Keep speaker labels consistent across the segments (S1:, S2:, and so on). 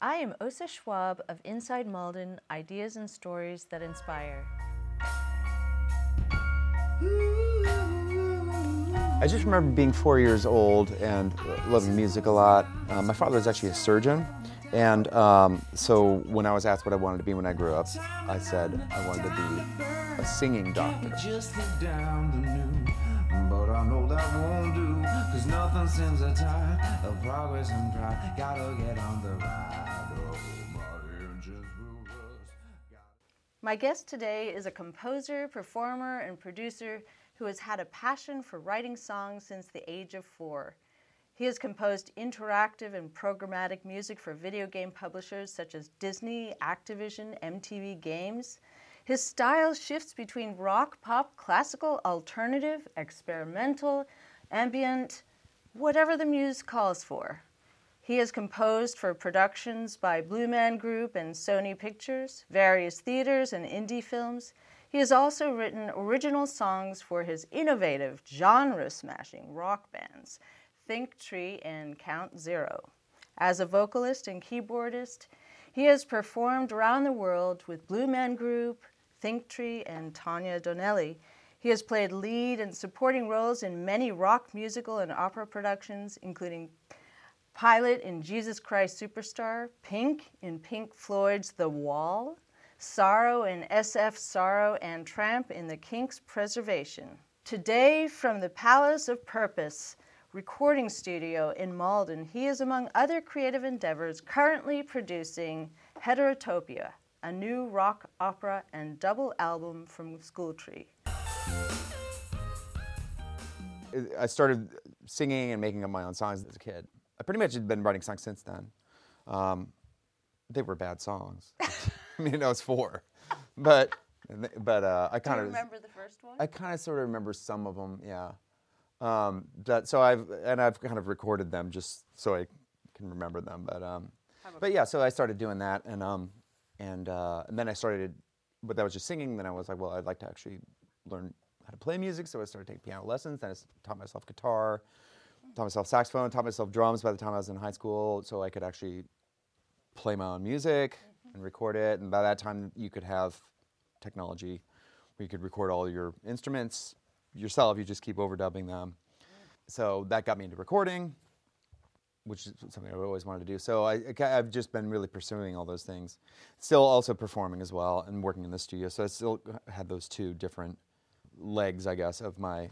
S1: I am Osa Schwab of Inside Malden Ideas and Stories That Inspire.
S2: I just remember being four years old and loving music a lot. Uh, my father was actually a surgeon, and um, so when I was asked what I wanted to be when I grew up, I said I wanted to be a singing doctor.
S3: Cause nothing seems to tire of progress and pride. Gotta get on the ride. Oh. My
S1: guest today is a composer, performer, and producer who has had a passion for writing songs since the age of four. He has composed interactive and programmatic music for video game publishers such as Disney, Activision, MTV Games. His style shifts between rock, pop, classical, alternative, experimental, ambient, whatever the muse calls for. He has composed for productions by Blue Man Group and Sony Pictures, various theaters and indie films. He has also written original songs for his innovative, genre smashing rock bands, Think Tree and Count Zero. As a vocalist and keyboardist, he has performed around the world with Blue Man Group, Think Tree, and Tanya Donelly. He has played lead and supporting roles in many rock, musical, and opera productions, including Pilate in Jesus Christ Superstar, Pink in Pink Floyd's The Wall, Sorrow in SF Sorrow, and Tramp in the Kinks Preservation. Today, from the Palace of Purpose recording studio in Malden, he is among other creative endeavors currently producing Heterotopia, a new rock opera and double album from Schooltree.
S2: I started singing and making up my own songs as a kid. I pretty much had been writing songs since then. Um, they were bad songs. I mean, I was four, but but uh, I kind of
S1: remember the first one?
S2: I kind of sort of remember some of them. Yeah. Um, that so I've and I've kind of recorded them just so I can remember them. But um, but yeah, so I started doing that, and um, and uh, and then I started, but that was just singing. Then I was like, well, I'd like to actually learn how to play music, so I started taking piano lessons. Then I taught myself guitar, taught myself saxophone, taught myself drums by the time I was in high school, so I could actually play my own music mm-hmm. and record it. And by that time, you could have technology where you could record all your instruments yourself. You just keep overdubbing them. So that got me into recording, which is something I've always wanted to do. So I, have just been really pursuing all those things. Still also performing as well and working in the studio. So I still had those two different legs, I guess, of my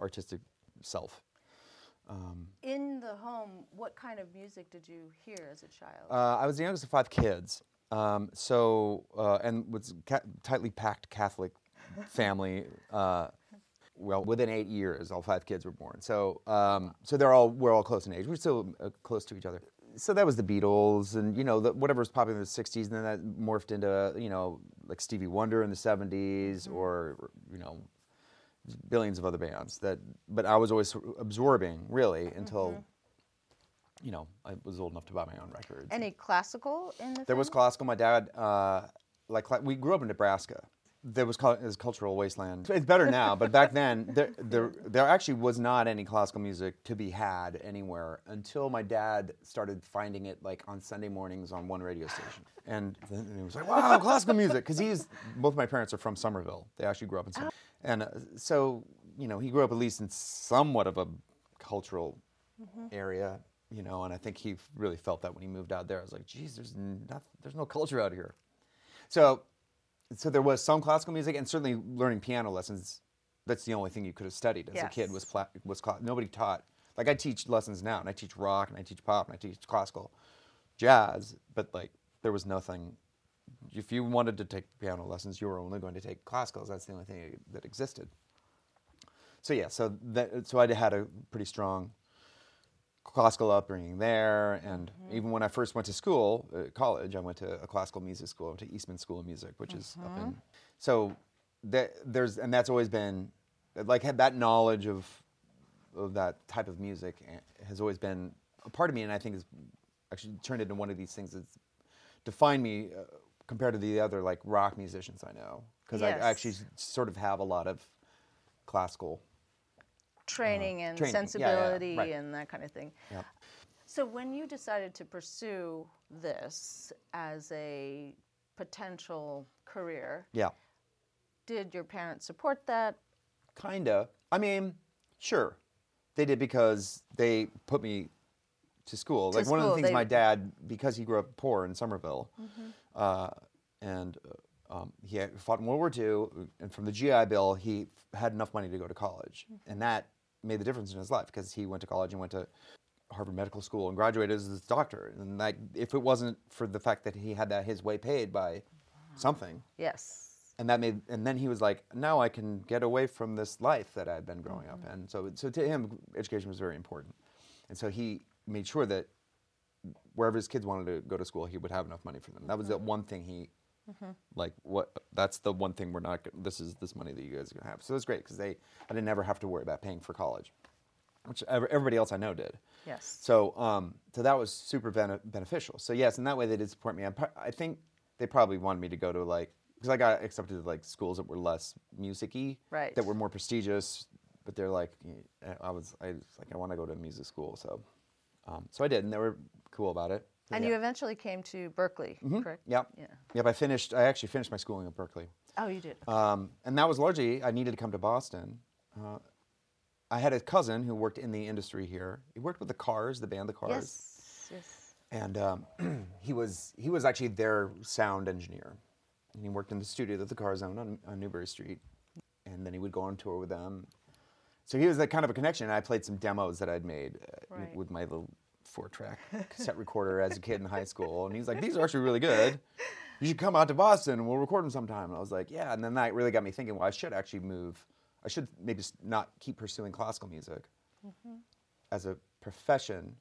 S2: artistic self.
S1: In the home, what kind of music did you hear as a child?
S2: Uh, I was the youngest of five kids, um, so uh, and was ca- tightly packed Catholic family. Uh, well, within eight years, all five kids were born. So, um, so they're all we're all close in age. We're still uh, close to each other. So that was the Beatles, and you know the, whatever was popular in the '60s, and then that morphed into you know like Stevie Wonder in the '70s, or you know billions of other bands. That, but I was always absorbing really until. You know, I was old enough to buy my own records.
S1: Any classical in the
S2: There was classical. My dad, uh, like, we grew up in Nebraska. There was it was cultural wasteland. It's better now, but back then there, there there actually was not any classical music to be had anywhere until my dad started finding it like on Sunday mornings on one radio station, and then he was like, "Wow, classical music!" Because he's both my parents are from Somerville. They actually grew up in Somerville, and uh, so you know he grew up at least in somewhat of a cultural area, you know, and I think he really felt that when he moved out there. I was like, geez, there's not, there's no culture out here. So, so there was some classical music, and certainly learning piano lessons. That's the only thing you could have studied as a kid was pla- was cla- nobody taught. Like I teach lessons now, and I teach rock, and I teach pop, and I teach classical, jazz, but like there was nothing. If you wanted to take piano lessons, you were only going to take classicals. That's the only thing that existed. So yeah, so that so I had a pretty strong classical upbringing there, and even when I first went to school, uh, college, I went to a classical music school, I went to Eastman School of Music, which is up in. So that, there's and that's always been like had that knowledge of of that type of music eh, has always been a part of me, and I think has actually turned into one of these things that's defined me uh, compared to the other like rock musicians I know, because
S1: Yes.
S2: I actually sort of have a lot of classical
S1: training and
S2: training. Yeah, yeah, yeah.
S1: sensibility
S2: Right.
S1: and that kind of thing.
S2: Yep.
S1: So when you decided to pursue this as a potential career.
S2: Yeah.
S1: Did your parents support that?
S2: Kinda. I mean, sure. They did because they put me to school.
S1: To
S2: like one of the things
S1: they-
S2: my dad, because he grew up poor in Somerville, uh, and uh, um, he fought in World War II, and from the GI Bill, he had enough money to go to college, and that made the difference in his life because he went to college and went to Harvard Medical School and graduated as a doctor. And like, if it wasn't for the fact that he had that his way paid by something,
S1: Yes.
S2: and that made and then he was like now i can get away from this life that i'd been growing up in. So so to him education was very important. And so he made sure that wherever his kids wanted to go to school he would have enough money for them that was the one thing he like what that's the one thing we're not this is this money that you guys are going to have so it's great because they i didn't ever have to worry about paying for college which everybody else i know did
S1: Yes.
S2: so, um, so that was super bene- beneficial. So yes, in that way they did support me. I, I think they probably wanted me to go to like because I got accepted to like schools that were less musicy,
S1: Right.
S2: That were more prestigious. But they're like, I was, I was like, I want to go to a music school. So, um, so I did, and they were cool about it.
S1: And
S2: yeah.
S1: you eventually came to Berklee, correct?
S2: Yep.
S1: Yeah.
S2: Yep. I finished. I actually finished my schooling at Berklee.
S1: Oh, you did.
S2: Um, and that was largely I needed to come to Boston. Uh, I had a cousin who worked in the industry here. He worked with the Cars, the band The Cars
S1: yes. Yes.
S2: and um, he was he was actually their sound engineer. And he worked in the studio that the Cars owned on, on Newbury Street, and then he would go on tour with them. So he was that kind of a connection. And I played some demos that I'd made uh,
S1: Right.
S2: with my little four-track cassette recorder as a kid in high school, and he's like, "These are actually really good. You should come out to Boston and we'll record them sometime." And I was like, "Yeah." And then that really got me thinking. Well, I should actually move. I should maybe not keep pursuing classical music mm-hmm. as a profession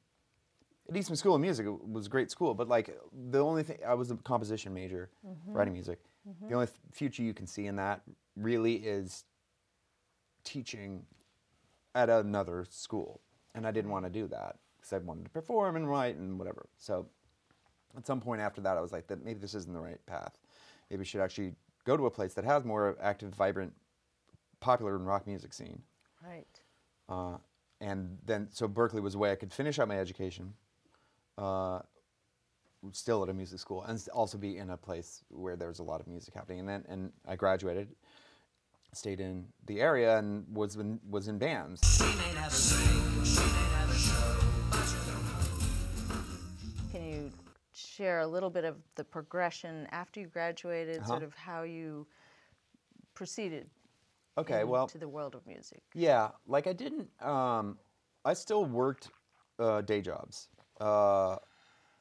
S2: at Eastman School of Music it was a great school, but like the only thing I was a composition major, mm-hmm. writing music. Mm-hmm. The only future you can see in that really is teaching at another school, and I didn't want to do that because I wanted to perform and write and whatever. So at some point after that, I was like, that maybe this isn't the right path. Maybe we should actually go to a place that has more active, vibrant, popular and rock music scene.
S1: Right.
S2: Uh, and then, so Berklee was a way I could finish out my education, uh, still at a music school, and also be in a place where there was a lot of music happening. And then, and I graduated, stayed in the area, and was in, was in bands.
S1: Share a little bit of the progression after you graduated,
S2: Uh-huh.
S1: sort of how you proceeded
S2: Okay, well,
S1: to the world of music?
S2: Yeah, like I didn't. Um, I still worked uh, day jobs, uh,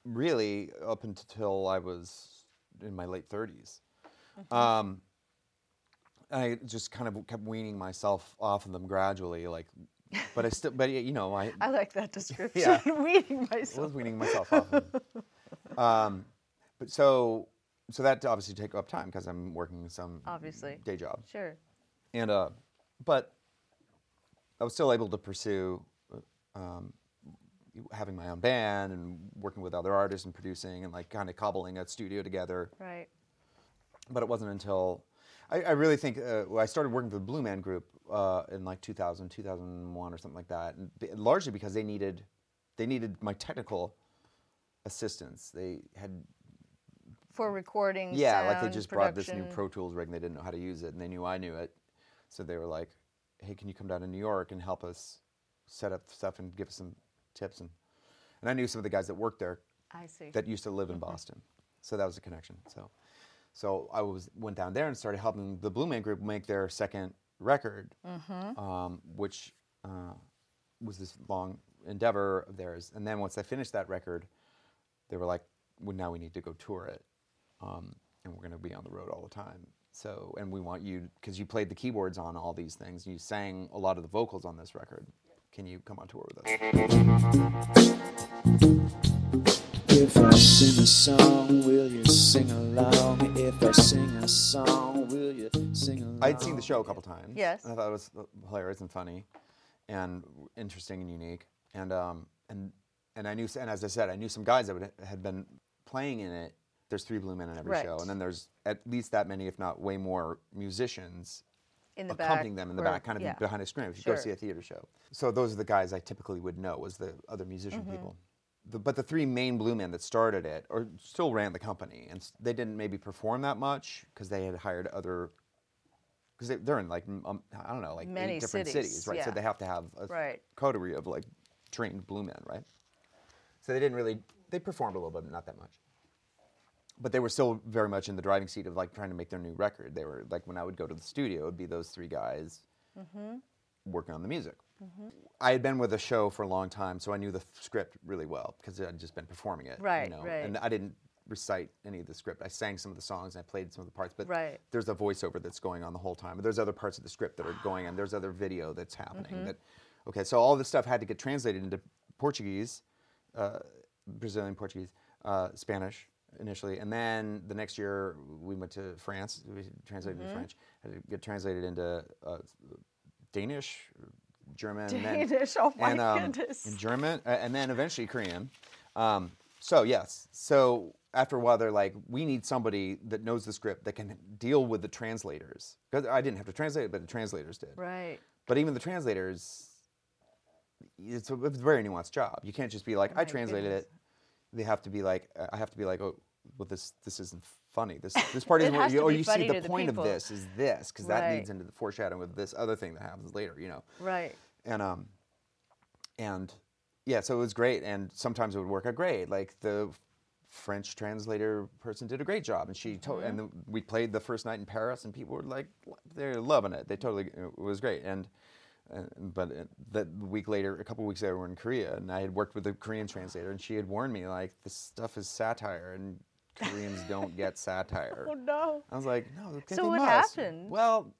S2: really up until I was in my late 30s. Um, I just kind of kept weaning myself off of them gradually, like. But I still, but you know, I
S1: I like that description.
S2: Yeah.
S1: Weeding
S2: I was weaning myself off. Of them. Um, but so, so that obviously take up time because I'm working some
S1: Obviously.
S2: day job.
S1: Sure.
S2: and uh, but I was still able to pursue uh, um, having my own band and working with other artists and producing and like kind of cobbling a studio together.
S1: Right.
S2: But it wasn't until I, I really think uh, I started working for the Blue Man Group uh, in like 2000, 2001 or something like that, and largely because they needed they needed my technical assistance. They had
S1: For recording.
S2: yeah, like they just brought this new. Pro Tools rig and they didn't know how to use it, and they knew I knew it, so they were like, "Hey, can you come down to New York and help us set up stuff and give us some tips?" And and I knew some of the guys that worked there
S1: I see.
S2: that used to live in Boston, so that was a connection. So, so I was went down there and started helping the Blue Man Group make their second record, um, which uh, was this long endeavor of theirs. And then once they finished that record, they were like, well, "Now we need to go tour it, um, and we're going to be on the road all the time." So, and we want you because you played the keyboards on all these things. You sang a lot of the vocals on this record. Can you come on tour with us?
S3: If I sing a song, will you sing along? If I sing a song, will you sing along?
S2: I'd seen the show a couple times.
S1: Yes.
S2: And I thought it was hilarious and funny, and interesting and unique. And um and and I knew and as I said, I knew some guys that would, had been playing in it. There's three blue men in every
S1: Right.
S2: show, and then there's at least that many, if not way more, musicians
S1: in the
S2: accompanying
S1: back.
S2: them in the
S1: or-
S2: back, kind of
S1: yeah.
S2: behind a screen. If you
S1: Sure.
S2: go see a theater show, so those are the guys I typically would know was the other musician
S1: Mm-hmm.
S2: people. the, but the three main blue men that started it or still ran the company, and they didn't maybe perform that much because they had hired other. Because they, they're in like um, I don't know like
S1: Many
S2: eight different
S1: cities,
S2: cities, right? So they have to have a
S1: Right.
S2: coterie of like trained blue men, right? So they didn't really they performed a little bit, but not that much. But they were still very much in the driving seat of like trying to make their new record. They were like when I would go to the studio, it would be those three guys
S1: Mm-hmm.
S2: working on the music. I had been with a show for a long time, so I knew the script really well because I'd just been performing it.
S1: Right,
S2: you know?
S1: right.
S2: And I didn't recite any of the script. I sang some of the songs and I played some of the parts, but
S1: Right.
S2: there's a voiceover that's going on the whole time. There's other parts of the script that are going on. There's other video that's happening.
S1: Mm-hmm.
S2: That okay, so all this stuff had to get translated into Portuguese, Brazilian Portuguese, uh, Spanish initially, and then the next year we went to France. We translated
S1: Mm-hmm.
S2: into French. Had to get translated into uh, Danish, German, and then-
S1: Danish, oh my
S2: and, um,
S1: goodness.
S2: and German, uh, and then eventually Korean. Um, so yes, so after a while they're like, we need somebody that knows the script that can deal with the translators because I didn't have to translate it, but the translators did.
S1: Right.
S2: But even the translators, it's a, it's a very nuanced job. You can't just be like, I translated
S1: goodness.
S2: it. They have to be like, uh, I have to be like, oh, well, this this isn't funny. This this part isn't what you. Oh, you see the
S1: to the
S2: point of this is this because that leads into the foreshadowing of this other thing that happens later. You know
S1: Right.
S2: and um and yeah so it was great and sometimes it would work out great like the french translator person did a great job and she told and then we played the first night in paris and people were like they're loving it they totally it was great and uh, but uh, that week later, a couple weeks later, we we're in Korea, and I had worked with a Korean translator, and she had warned me like this stuff is satire, and Koreans don't get satire.
S1: Oh no.
S2: I was like, no,
S1: So what
S2: must.
S1: happened?
S2: Well,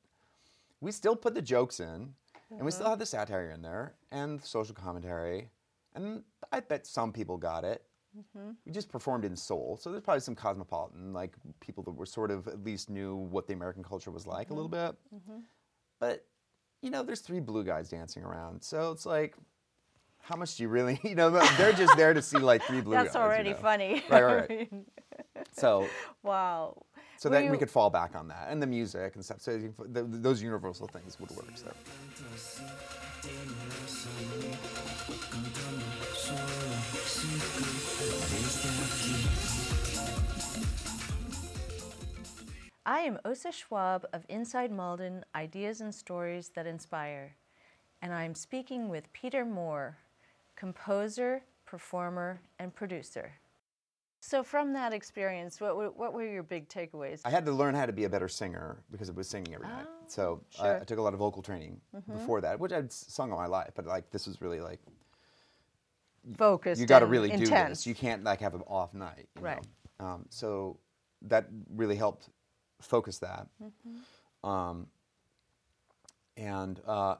S2: we still put the jokes in, and we still
S1: Uh-huh.
S2: have the satire in there and the social commentary, and I bet some people got it.
S1: Mm-hmm.
S2: We just performed in Seoul, so there's probably some cosmopolitan, like people that were sort of at least knew what the American culture was like a little bit.
S1: Mm-hmm.
S2: But you know, there's three blue guys dancing around, so it's like. How much do you really, you know, they're just there to see like three blue guys.
S1: That's
S2: you
S1: already
S2: know?
S1: funny.
S2: Right, right, right. So
S1: wow.
S2: so
S1: Were
S2: that
S1: you-
S2: we could fall back on that and the music and stuff. So you- th- those universal things would work. So
S1: I am Osa Schwab of Inside Malden Ideas and Stories That Inspire, and I'm speaking with Peter Moore, composer, performer, and producer. So, from that experience, what were, what were your big takeaways?
S2: I had to learn how to be a better singer because I was singing every night.
S1: Oh,
S2: So I,
S1: sure.
S2: I took a lot of vocal training before that, which I'd sung all my life. But like this was really like
S1: Focused.
S2: you got to really do this. You can't like have an off night. you
S1: Right.
S2: know? Um, so that really helped focus that.
S1: Mm-hmm.
S2: Um, and uh,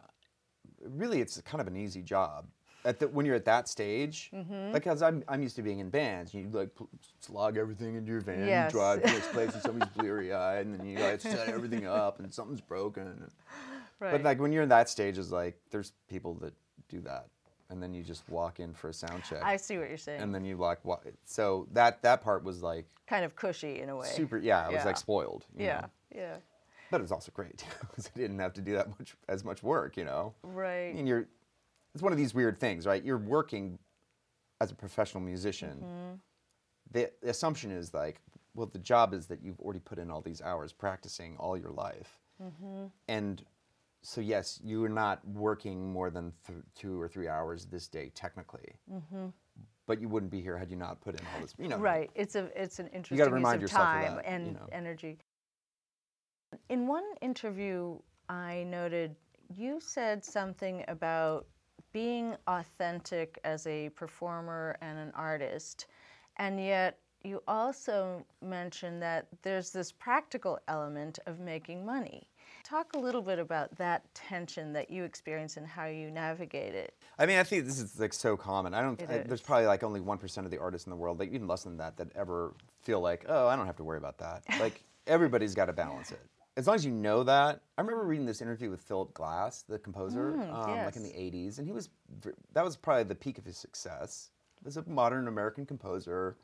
S2: really, it's kind of an easy job. At the, when you're at that stage,
S1: Mm-hmm.
S2: like, cause I'm, I'm used to being in bands. You like pl- slog everything into your van,
S1: Yes.
S2: you drive to next place, and somebody's bleary eyed, and then you like set everything up, and something's broken.
S1: Right.
S2: But like when you're in that stage, is like there's people that do that, and then you just walk in for a sound check,
S1: I see what you're saying.
S2: and then you like wa- so that that part was like
S1: kind of cushy in a way.
S2: super. Yeah, it was like spoiled. you
S1: Yeah.
S2: know.
S1: Yeah.
S2: but it was also great because I didn't have to do that much as much work. You know,
S1: Right.
S2: and you're it's one of these weird things, right? You're working as a professional musician.
S1: Mm-hmm.
S2: The, the assumption is like, well, the job is that you've already put in all these hours practicing all your life,
S1: Mm-hmm.
S2: and so yes, you are not working more than th- two or three hours this day technically. But you wouldn't be here had you not put in all this. You know,
S1: Mm-hmm. Right. It's a it's an interesting use
S2: remind
S1: of
S2: yourself of
S1: time
S2: that,
S1: and
S2: you know.
S1: energy. In one interview, I noted you said something about being authentic as a performer and an artist, and yet you also mentioned that there's this practical element of making money. Talk a little bit about that tension that you experience and how you navigate it.
S2: I mean, I think this is like so common. I don't. I, there's probably like only one percent of the artists in the world, like even less than that, that ever feel like, oh, I don't have to worry about that. Like everybody's got to balance it. As long as you know that. I remember reading this interview with Philip Glass, the composer, um, like in the
S1: Mm,
S2: '80s, and he was that was probably the peak of his success. As a modern American composer,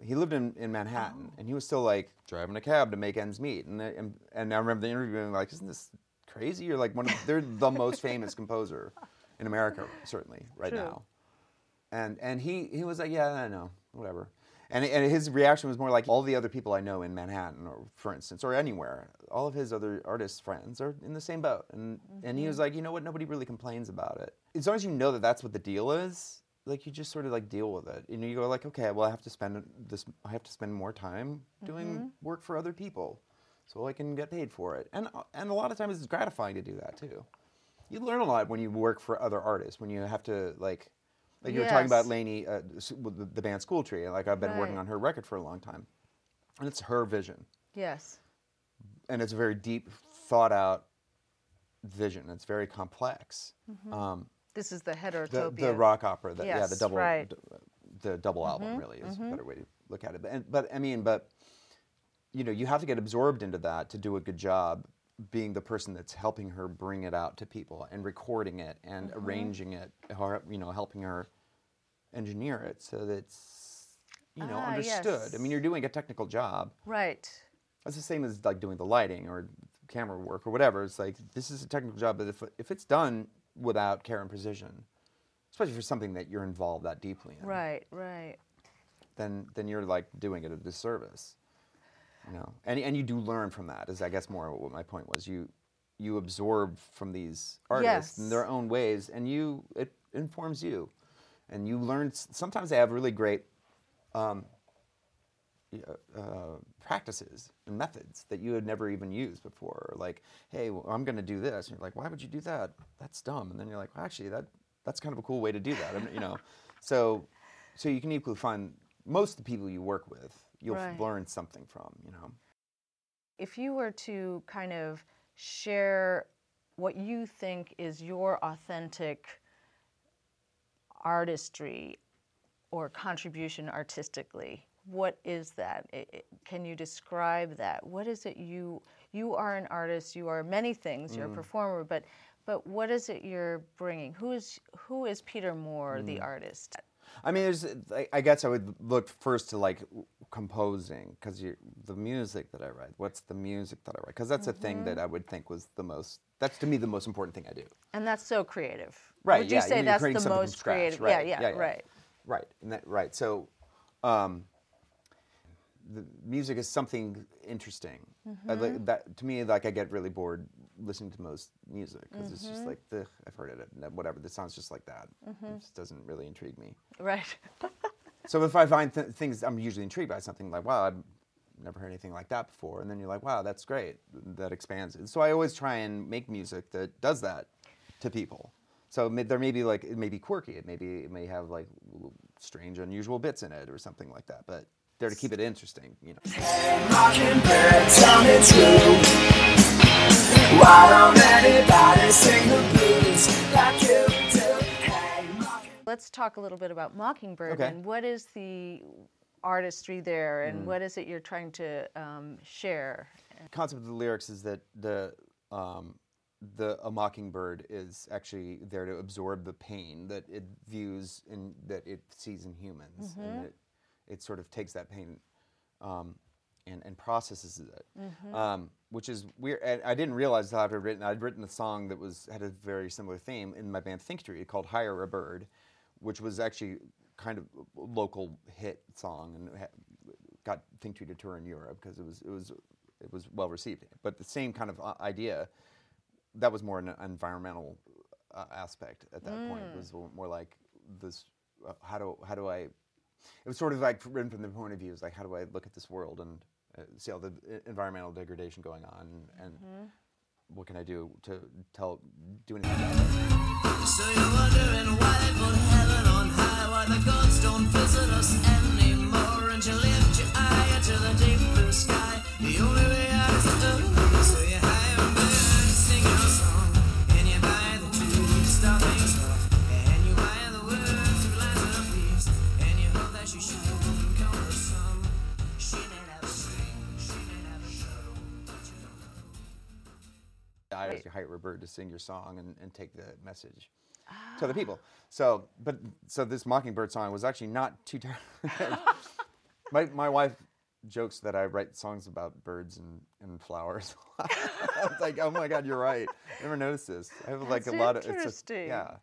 S2: he lived in, in Manhattan,
S1: Oh.
S2: and he was still like driving a cab to make ends meet. And I- and, and I remember the interview being like, "Isn't this crazy?" You're like one of they're the most famous composer in America, certainly right
S1: True.
S2: now. and and he he was like, yeah, I know, whatever. And, and his reaction was more like all the other people I know in Manhattan, or for instance, or anywhere. All of his other artist friends are in the same boat, and and he mm-hmm. was like, you know what? Nobody really complains about it. As long as you know that that's what the deal is, like you just sort of like deal with it. You know, you go like, okay, well, I have to spend this. I have to spend more time doing work for other people, so I can get paid for it. And and a lot of times it's gratifying to do that too. You learn a lot when you work for other artists. When you have to like like you were talking about
S1: Yes.
S2: Lainey, uh, the, band Schooltree. Like I've been working on her record for a long time, and it's her vision,
S1: Yes.
S2: and it's a very deep, thought out vision. It's very complex. Um,
S1: This is the
S2: the,
S1: heterotopia.
S2: the rock opera, the, yeah, the double,
S1: right.
S2: d- the double album really is a better way to look at it. But, and, but I mean, but you know, you have to get absorbed into that to do a good job. Being the person that's helping her bring it out to people and recording it and
S1: Mm-hmm.
S2: arranging it, or you know, helping her engineer it so that it's you know
S1: Ah,
S2: understood. I mean, you're doing a technical job.
S1: Right.
S2: That's the same as like doing the lighting or camera work or whatever. It's like this is a technical job, but if if it's done without care and precision, especially for something that you're involved that deeply in,
S1: Right. Right.
S2: then then you're like doing it a disservice. You know, and and you do learn from that. Is I guess more what my point was. You you absorb from these artists in their own ways, and you it informs you, and you learn. Sometimes they have really great um, uh, practices and methods that you had never even used before. Like, hey, well, I'm going to do this. And you're like, why would you do that? That's dumb. And then you're like, well, actually, that that's kind of a cool way to do that. And, you know, so so you can equally find most of the people you work with, you'll
S1: Right.
S2: learn something from. You know.
S1: If you were to kind of share what you think is your authentic artistry or contribution artistically, what is that? Can you describe that? What is it you you are an artist, you are many things, you're a mm. performer, but but what is it you're bringing? Who is who is Peter Moore, the mm. artist?
S2: I mean, there's. I- guess I would look first to like composing because the music that I write. What's the music that I write? Because that's a thing that mm-hmm. I would think was the most. That's to me the most important thing I do.
S1: And that's so creative.
S2: Right.
S1: Would
S2: yeah,
S1: you say
S2: you're
S1: that's the most creative?
S2: Right.
S1: Yeah, yeah, right.
S2: Right. And that, right. So, um, the music is something interesting. I
S1: Mm-hmm.
S2: li- that to me, like I get really bored listening to most music because it's
S1: Mm-hmm.
S2: just like the I've heard it. Whatever. This sounds just like that. It just doesn't really intrigue me.
S1: Right.
S2: So if I find th- things, I'm usually intrigued by something like, wow, I've never heard anything like that before, and then you're like, wow, that's great. That expands it. So I always try and make music that does that to people. So there may be like it may be quirky. It may be it may have like strange, unusual bits in it or something like that. But there to keep it interesting, you know.
S4: Mockingbird, tell me true. Why don't anybody sing the blues like you do? Hey, Mockingbird.
S1: Let's talk a little bit about Mockingbird
S2: Okay.
S1: and what is the artistry there,
S2: Mm.
S1: and what is it you're trying to um, share?
S2: The concept of the lyrics is that the um, the a mockingbird is actually there to absorb the pain that it views in that it sees in humans, and it it sort of takes that pain um, and and processes it, um, which is weird. And I didn't realize that I'd written I'd written a song that was had a very similar theme in my band Think Tree called Hire a Bird, which was actually kind of a local hit song and ha- got Think Tree to tour in Europe because it was it was it was well received. But the same kind of uh, idea, that was more an environmental uh, aspect at that point. It was more like this: uh, how do how do I? It was sort of like written from the point of view, is like how do I look at this world and uh, see all the uh, environmental degradation going on, and what can I do to tell do anything about it?
S5: So you're wondering why they put heaven on high, why the gods don't visit us anymore, and you lift your eye to the deep blue sky. The only way out is up. Know.
S2: I asked you hire a bird to sing your song and, and take the message to the ah. people. So, but so this Mockingbird song was actually not too terrible. my my wife jokes that I write songs about birds and, and flowers. it's like, oh my god, you're right. I never noticed this. I have like a lot of it's just yeah,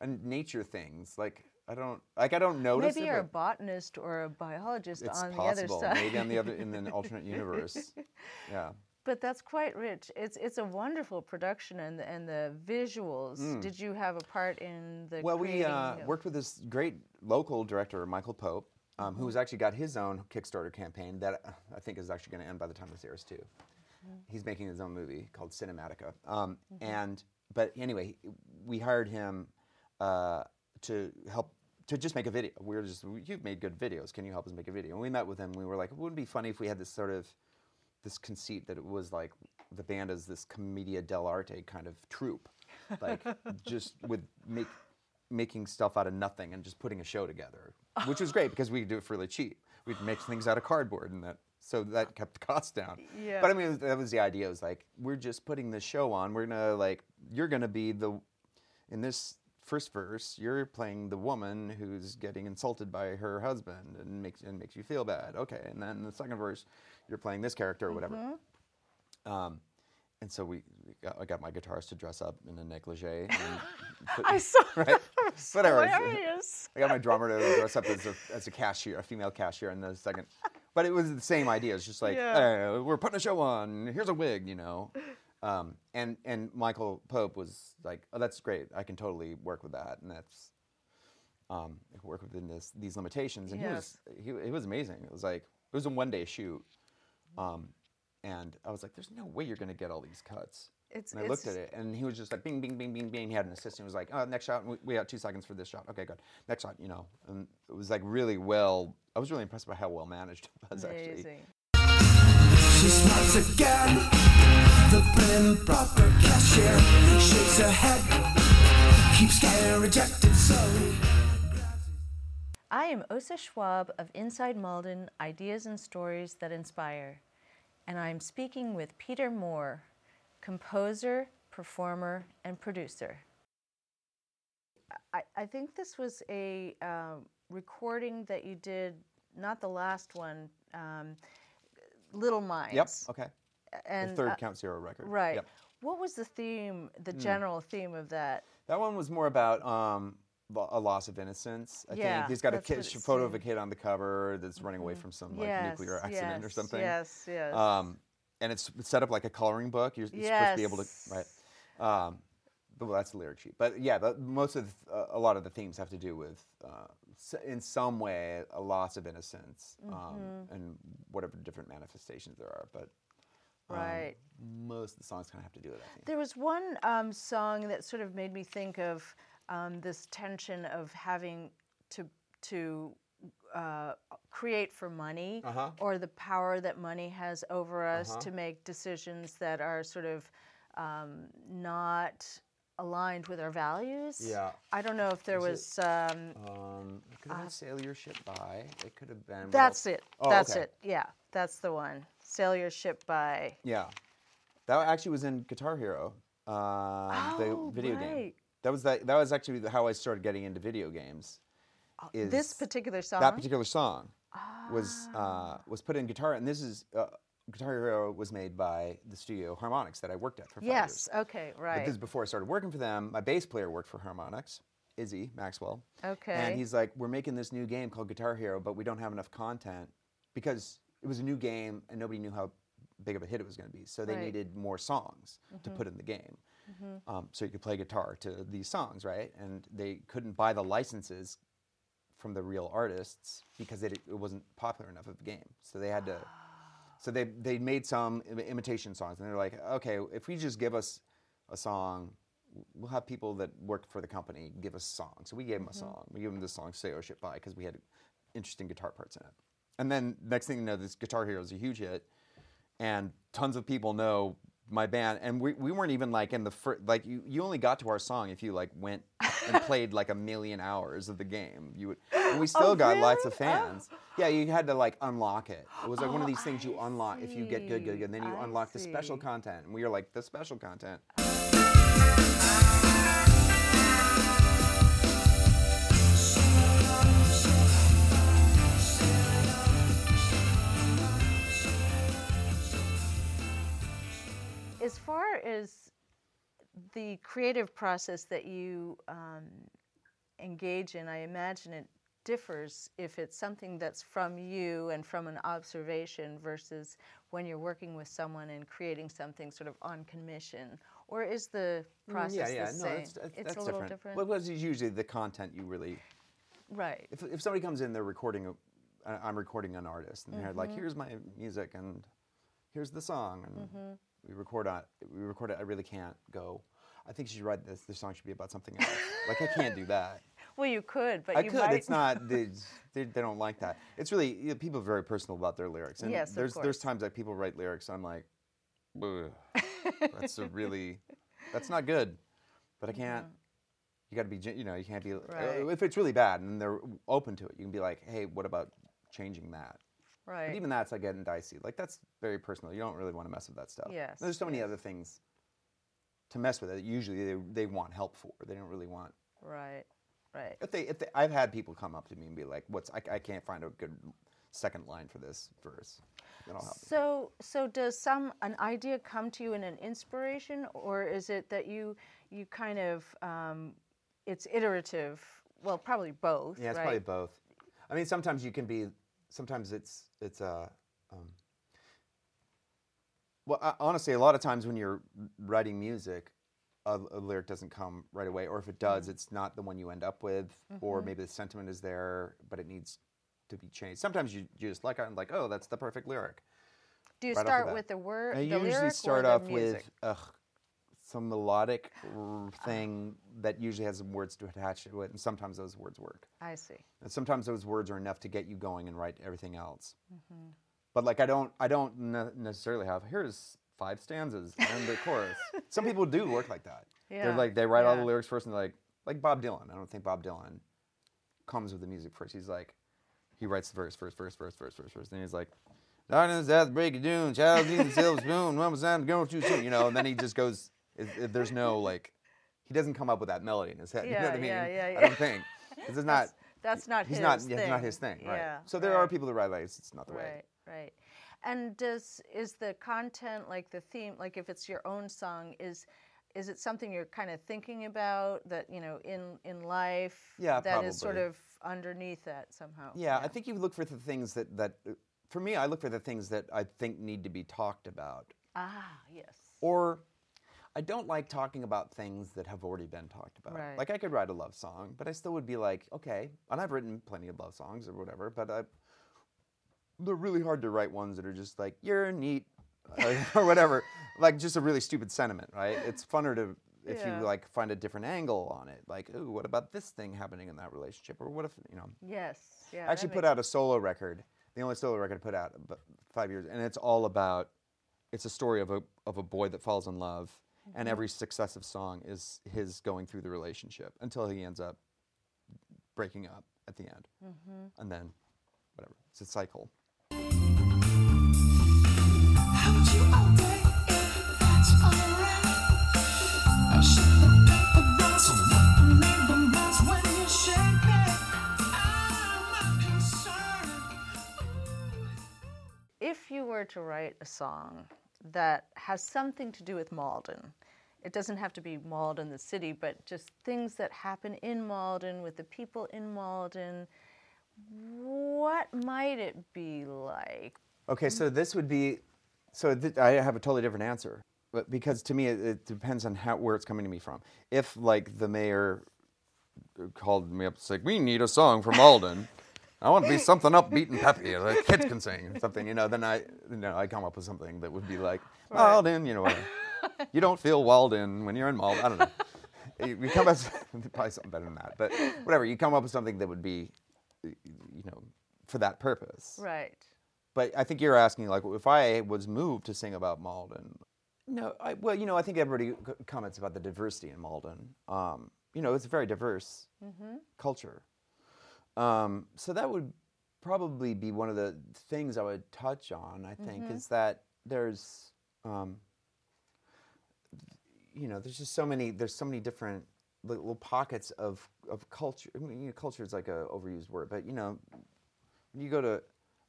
S2: and nature things like I don't like. I don't notice
S1: Maybe
S2: it.
S1: you're a botanist or a biologist on
S2: possible.
S1: the other side.
S2: Maybe on the other in an alternate universe. Yeah.
S1: But that's quite rich. It's it's a wonderful production and the, and the visuals. Did you have a part in the
S2: Mm. Well, we uh, worked with this great local director, Michael Pope, um,
S1: Mm-hmm.
S2: who's actually got his own Kickstarter campaign that I think is actually going to end by the time this airs too.
S1: Mm-hmm.
S2: He's making his own movie called Cinematica, um, and but anyway, we hired him uh, to help to just make a video. We were just you've made good videos. Can you help us make a video? And we met with him. We were like, it wouldn't it be funny if we had this sort of this conceit that it was like the band is this commedia dell'arte kind of troupe, like just with make making stuff out of nothing and just putting a show together, which was great because we could do it for really cheap. We'd make things out of cardboard and that. So that kept the cost down.
S1: Yeah.
S2: But I mean, that was the idea. It was like we're just putting this show on. We're gonna like you're gonna be the in this first verse. You're playing the woman who's getting insulted by her husband and makes and makes you feel bad. Okay, and then the second verse, you're playing this character or whatever.
S1: Mm-hmm.
S2: Um, and so we, we got, I got my guitarist to dress up in a negligee. And put-
S1: I saw
S2: right? Whatever.
S1: Hilarious.
S2: I got my drummer to dress up as a, as a cashier, a female cashier in the second. But it was the same idea. It's just like,
S1: Yeah.
S2: "Uh, we're putting a show on. Here's a wig, you know. Um, and and Michael Pope was like, oh, that's great. I can totally work with that, and that's um, I can work within this these limitations. And
S1: Yes.
S2: he was he, he was amazing. It was like it was a one day shoot, um, and I was like, there's no way you're gonna get all these cuts.
S1: It's-
S2: and I looked at it, and he was just like, bing, bing, bing, bing, bing. He had an assistant. who was like, oh, next shot. We, we got two seconds for this shot. Okay, good. Next shot, you know. And it was like really well. I was really impressed by how well managed it was actually.
S4: She smiles again. The prim proper cashier shakes her head. Keeps getting rejected slowly.
S1: I am Osa Schwab of Inside Malden Ideas and Stories That Inspire, and I'm speaking with Peter Moore, composer, performer, and producer. I, I think this was a um recording that you did, not the last one, um, Little Minds.
S2: Yep. Okay.
S1: And
S2: the third
S1: uh,
S2: Count Zero record.
S1: Right.
S2: Yep.
S1: What was the theme, the
S2: Hmm.
S1: general theme of that?
S2: That one was more about um, a loss of innocence. I
S1: Yeah,
S2: think he's got a kid, photo of a kid on the cover that's running away from some like nuclear
S1: Yes,
S2: accident or
S1: yes,
S2: something.
S1: Yes, yes.
S2: Um, and it's set up like a coloring book. You're, you're supposed to be able to right. Um, but, well, that's the lyric sheet. But yeah, but most of the, uh, a lot of the themes have to do with, uh, in some way, a loss of innocence um,
S1: Mm-hmm.
S2: and whatever different manifestations there are. But um,
S1: Right.
S2: most of the songs kind of have to do with that.
S1: There was one um, song that sort of made me think of um, this tension of having to to uh, create for money,
S2: Uh-huh.
S1: or the power that money has over us
S2: Uh-huh.
S1: to make decisions that are sort of um, not aligned with our values.
S2: Yeah.
S1: I don't know if there
S2: Was
S1: was. Um,
S2: Um, it could have been Sail Your Ship By. It could have been.
S1: that's
S2: else?
S1: it.
S2: Oh,
S1: that's
S2: okay.
S1: it. Yeah, that's the one. Sail your ship by.
S2: Yeah, that actually was in Guitar Hero, um,
S1: Oh,
S2: the video game. That was that. That was actually how I started getting into video games. Is
S1: this particular song.
S2: that particular song was uh, was put in guitar, and this is uh, Guitar Hero was made by the studio Harmonix that I worked at for five
S1: yes.
S2: years.
S1: Okay.
S2: But
S1: Right.
S2: this is before I started working for them. My bass player worked for Harmonix, Izzy Maxwell.
S1: Okay.
S2: And he's like, we're making this new game called Guitar Hero, but we don't have enough content because it was a new game and nobody knew how big of a hit it was going to be. So they
S1: Right.
S2: needed more songs to put mm-hmm. in the game. Mm-hmm. Um, so you could play guitar to these songs, right? And they couldn't buy the licenses from the real artists because it, it wasn't popular enough of a game. So they had to. Ah. So they they made some imitation songs, and they're like, okay, if we just give us a song, we'll have people that work for the company give us a song. So we gave them a mm-hmm. song. We gave them the song "Say Oh Shit Bye" because we had interesting guitar parts in it. And then next thing you know, this Guitar Hero is a huge hit, and tons of people know my band. And we, we weren't even like in the first like you, you only got to our song if you like went and played like a million hours of the game. You would, and we still got lots of
S1: really? Oh.
S2: fans. Yeah, you had to like unlock it. It was like one of
S1: Oh,
S2: these things you unlock if you get good, good, good. And then you.
S1: I
S2: unlock the special content. And we were like, the special content.
S1: As far as the creative process that you um, engage in, I imagine it differs if it's something that's from you and from an observation versus when you're working with someone and creating something sort of on commission. Or is the process
S2: Mm, yeah, yeah,
S1: the
S2: no,
S1: same?
S2: that's, that's,
S1: it's
S2: that's
S1: a little
S2: different.
S1: different.
S2: Well, it's usually the content you really.
S1: right.
S2: If, if somebody comes in, they're recording. A, I'm recording an artist, and they're
S1: Mm-hmm.
S2: like, "Here's my music, and here's the song," and
S1: Mm-hmm.
S2: We record on. We record it. I really can't go. I think you should write this. This song should be about something else. like I can't do that.
S1: Well, you could, but
S2: I
S1: you
S2: could.
S1: might.
S2: It's not. They, they, they don't like that. It's really you know, people are very personal about their lyrics. And
S1: Yes, of
S2: there's
S1: course.
S2: there's times that people write lyrics. I'm like, that's a really, that's not good. But I mm-hmm. can't. You got to be. You know, you can't be.
S1: Right.
S2: if it's really bad and they're open to it, you can be like, hey, what about changing that?
S1: Right.
S2: But even that's like getting dicey. Like that's very personal. You don't really want to mess with that stuff.
S1: Yes,
S2: There's so many
S1: yes.
S2: other things to mess with that Usually they, they want help for. They don't really want
S1: right. Right.
S2: if they, if they, I've had people come up to me and be like, "What's I, I can't find a good second line for this verse," then I'll help. you.
S1: So, so does some an idea come to you in an inspiration, or is it that you you kind of um, it's iterative? Well, probably both.
S2: Yeah, it's
S1: right?
S2: probably both. I mean, sometimes you can be, sometimes it's it's uh, um, well, uh, honestly, a lot of times when you're writing music, a, a lyric doesn't come right away, or if it does, it's not the one you end up with, or maybe the sentiment is there, but it needs to be changed. Sometimes you, you just like it and like, oh, that's the perfect lyric.
S1: Do you
S2: right off the
S1: start with the word,
S2: I
S1: the
S2: usually start
S1: or
S2: off
S1: music?
S2: with ugh, some melodic thing that usually has some words to attach to it, and sometimes those words work.
S1: I see.
S2: And sometimes those words are enough to get you going and write everything else.
S1: Mm-hmm.
S2: But like I don't, I don't ne- necessarily have here's five stanzas and the chorus. Some people do work like that.
S1: Yeah,
S2: They're like they write all the lyrics first and they're like like Bob Dylan. I don't think Bob Dylan comes with the music first. He's like he writes the verse first, verse, verse, verse, verse, verse. Then he's like. Darkness at the break of doom, child needs a silver spoon, one was time to go too soon, you know, and then he just goes, it- there's no like, he doesn't come up with that melody in his head, you know
S1: Yeah,
S2: what I mean?
S1: yeah, yeah,
S2: I don't think. 'Cause it's not,
S1: That's not
S2: he's
S1: his
S2: not
S1: thing.
S2: yeah, not his thing right
S1: Yeah,
S2: so there are people that write like it's not the way
S1: Right, right. And does is the content like the theme like if it's your own song is is it something you're kind of thinking about that you know in in life
S2: Yeah, probably.
S1: that is sort of underneath that somehow
S2: yeah, i think you look for the things that that for me i look for the things that i think need to be talked about
S1: ah yes
S2: or i don't like talking about things that have already been talked about
S1: Right.
S2: like i could write a love song but i still would be like okay and i've written plenty of love songs or whatever but I, they're really hard to write ones that are just like you're neat or whatever like just a really stupid sentiment right it's funner to if
S1: Yeah.
S2: you like find a different angle on it like ooh what about this thing happening in that relationship or what if you know
S1: yes yeah
S2: I actually put out a solo record, the only solo record I put out about five years, and it's all about. It's a story of a of a boy that falls in love,
S1: Mm-hmm.
S2: and every successive song is his going through the relationship until he ends up breaking up at the end,
S1: Mm-hmm.
S2: and then whatever. It's a cycle.
S5: How would you all day if that's alright? I should have bet the boss on what the neighbor wants when you shake it. I'm not concerned.
S1: if you were to write a song that has something to do with Malden, it doesn't have to be Malden, the city, but just things that happen in Malden with the people in Malden, what might it be like?
S2: Okay, so this would be, so th- I have a totally different answer, but because to me it, it depends on how where it's coming to me from. If like the mayor called me up, it's like we need a song from Alden. I want to be something upbeat and peppy, that kids can sing something, you know. Then I, you know, I come up with something that would be like Malden, you know. Whatever. you don't feel Walden when you're in Malden. I don't know. You come up with probably something better than that, but whatever. You come up with something that would be, you know, for that purpose.
S1: Right.
S2: But I think you're asking, like, if I was moved to sing about Malden. No, I, well, you know, I think everybody comments about the diversity in Malden. Um, you know, it's a very diverse culture. Um, so that would probably be one of the things I would touch on. I think is that there's, um, you know, there's just so many. There's so many different little pockets of of culture. I mean, you know, culture is like a overused word, but you know, you go to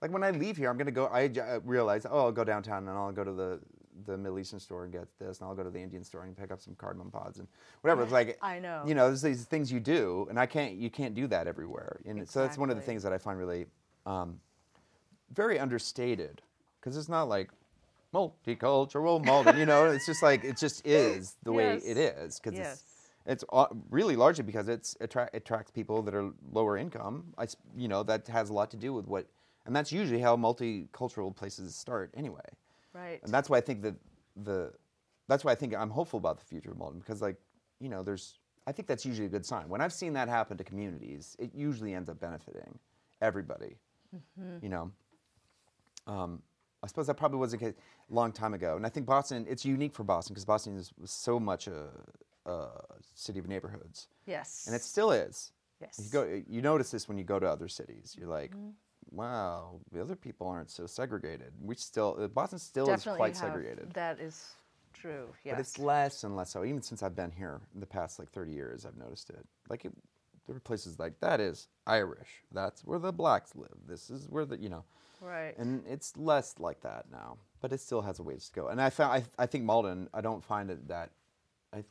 S2: like when I leave here, I'm gonna go. I, uh, realize, oh, I'll go downtown and I'll go to the the Middle Eastern store and get this, and I'll go to the Indian store and pick up some cardamom pods and whatever. It's like
S1: I know.
S2: You know, there's these things you do, and I can't. You can't do that everywhere. And so that's one of the things that I find really um, very understated because it's not like multicultural, multi. You know, it's just like it just is the way it is because
S1: Yes.
S2: it's it's really largely because it's attra- attracts people that are lower income. I, you know, that has a lot to do with what, and that's usually how multicultural places start anyway.
S1: Right.
S2: And that's why I think that the, that's why I think I'm hopeful about the future of Malden because like, you know, there's, I think that's usually a good sign. When I've seen that happen to communities, it usually ends up benefiting everybody. Mm-hmm. You know, um, I suppose that probably was a case a long time ago, and I think Boston. It's unique for Boston because Boston is so much a, a city of neighborhoods,
S1: yes.
S2: and it still is.
S1: Yes.
S2: You go. You notice this when you go to other cities. You're like, mm-hmm. Wow, the other people aren't so segregated. We still uh, Boston still
S1: Definitely
S2: is quite
S1: have-
S2: segregated.
S1: That is true. Yes.
S2: But it's less and less so. Even since I've been here in the past like 30 years, I've noticed it. Like it, there are places like that is Irish. That's where the blacks live. This is where the you know,
S1: right.
S2: and it's less like that now. But it still has a ways to go. And I found I, I think Malden. I don't find it that. I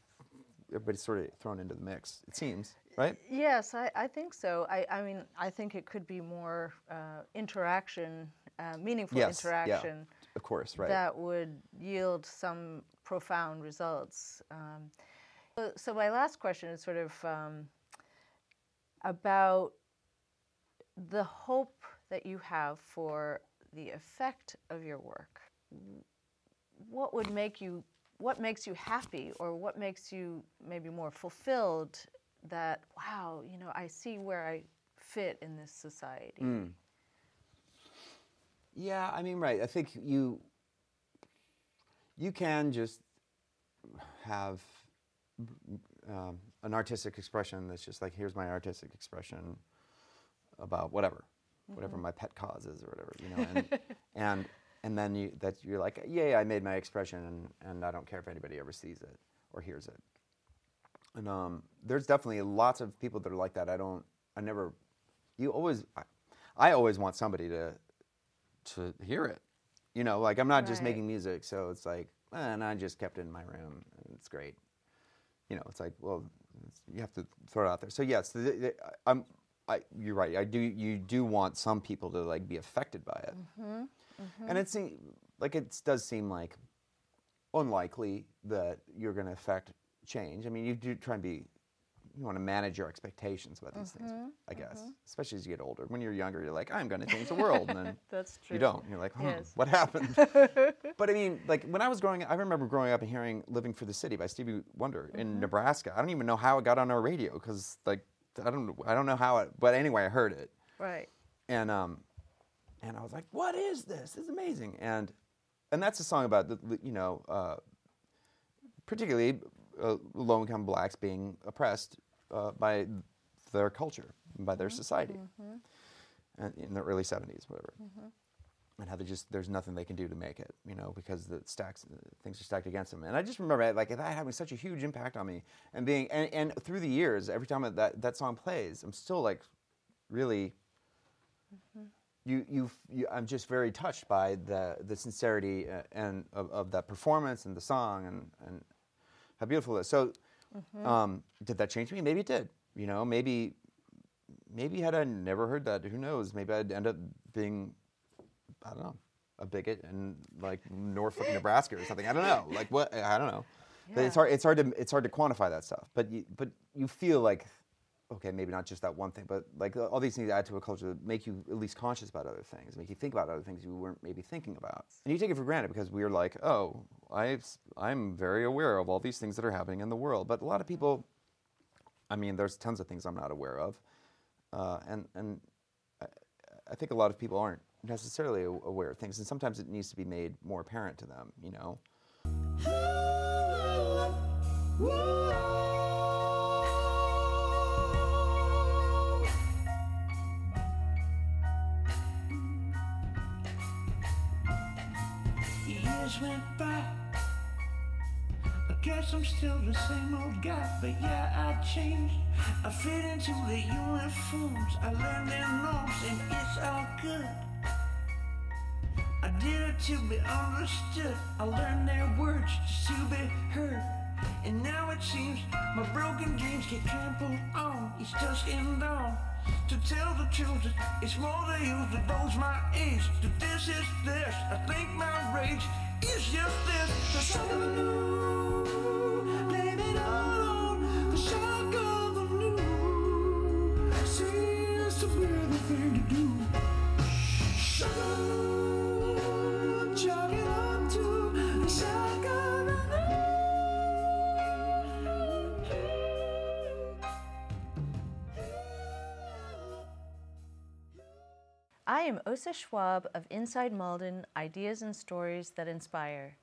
S2: everybody's sort of thrown into the mix. It seems right.
S1: Yes, I, I think so. I, I mean, I think it could be more uh, interaction, uh, meaningful
S2: Yes, yeah.
S1: interaction
S2: Of course, right.
S1: that would yield some profound results. Um, so, so my last question is sort of um, about the hope that you have for the effect of your work. What would make you, what makes you happy, or what makes you maybe more fulfilled? That wow, you know, I see where I fit in this society.
S2: Mm. Yeah, I mean, right. I think you you can just have um, an artistic expression that's just like, here's my artistic expression about whatever, whatever my pet cause is or whatever, you know, and and and then you that you're like, yay, I made my expression, and and I don't care if anybody ever sees it or hears it. And um, there's definitely lots of people that are like that. I don't, I never, you always, I, I always want somebody to to hear it. You know, like I'm not just making music, so it's like, eh, and I just kept it in my room. And it's great. You know, it's like, well, it's, you have to throw it out there. So yes, the, the, I'm. I, you're right. I do. You do want some people to like be affected by it, and it seems like it does seem like unlikely that you're going to affect change. I mean, you do try and be. You want to manage your expectations about these things, I guess. Especially as you get older. When you're younger, you're like, I'm going to change the world, and then
S1: That's true.
S2: you don't. You're like, hmm,
S1: Yes.
S2: what happened? but I mean, like when I was growing up, I remember growing up and hearing "Living for the City" by Stevie Wonder
S1: Mm-hmm.
S2: in Nebraska. I don't even know how it got on our radio because, like, I don't, I don't know how it. But anyway, I heard it,
S1: Right.
S2: and um, and I was like, "What is this? This is amazing!" And and that's a song about the- you know, uh, particularly uh, low-income blacks being oppressed uh, by their culture, by their society, and in the early '70s, whatever. And how they just there's nothing they can do to make it, you know, because the stacks things are stacked against them. And I just remember like that having such a huge impact on me, and being and, and through the years, every time that that song plays, I'm still like really you, you, you, I'm just very touched by the, the sincerity uh, and of, of that performance and the song and, and how beautiful it is. So, um, did that change me? Maybe it did. You know, maybe, maybe had I never heard that, who knows? Maybe I'd end up being, I don't know, a bigot in like Norfolk, Nebraska or something. I don't know. Like what? I don't know. But it's hard. It's hard to it's hard to quantify that stuff. But you, but you feel like okay, maybe not just that one thing, but like all these things add to a culture that make you at least conscious about other things, make you think about other things you weren't maybe thinking about. And you take it for granted because we're like, oh, i I'm very aware of all these things that are happening in the world. But a lot of people, I mean, there's tons of things I'm not aware of. Uh, and and I, I think a lot of people aren't necessarily aware of things. And sometimes it needs to be made more apparent to them, you know?
S3: Years went by. I guess I'm still the same old guy, but yeah, I changed. I fit into the uniforms. I learned their norms, and it's all good. I did it to be understood. I learned their words just to be heard. And now it seems my broken dreams get trampled on each dusk and dawn. To tell the children, it's more they use to those my age. That this is this. I think my rage is just this.
S1: Am Osa Schwab of Inside Malden Ideas and Stories That Inspire.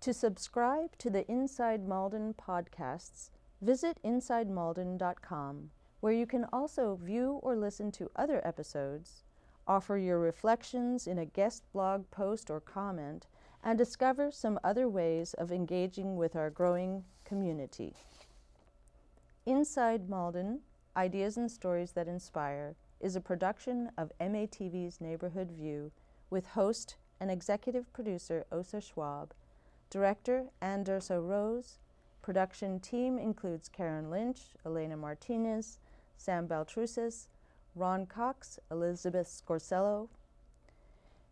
S1: To subscribe to the Inside Malden podcasts, visit InsideMalden.com, where you can also view or listen to other episodes, offer your reflections in a guest blog post or comment, and discover some other ways of engaging with our growing community. Inside Malden Ideas and Stories That Inspire is a production of MATV's Neighborhood View with host and executive producer Osa Schwab, director Anderso Rose. Production team includes Karen Lynch, Elena Martinez, Sam Baltrusis, Ron Cox, Elizabeth Scorsello.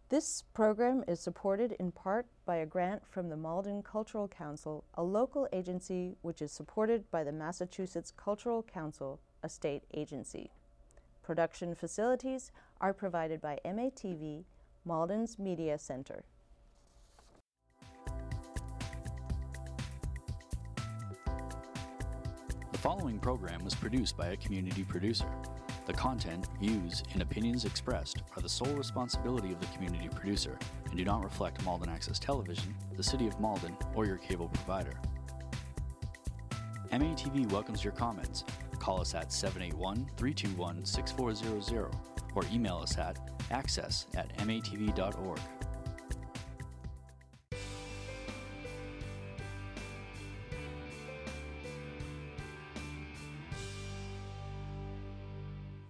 S1: This program is supported in part by a grant from the Malden Cultural Council, a local agency which is supported by the Massachusetts Cultural Council, a state agency. Production facilities are provided by MATV, Malden's Media Center.
S6: The following program was produced by a community producer. The content, views, and opinions expressed are the sole responsibility of the community producer and do not reflect Malden Access Television, the City of Malden, or your cable provider. MATV welcomes your comments. Call us at 781 321 6400 or email us at access at matv.org.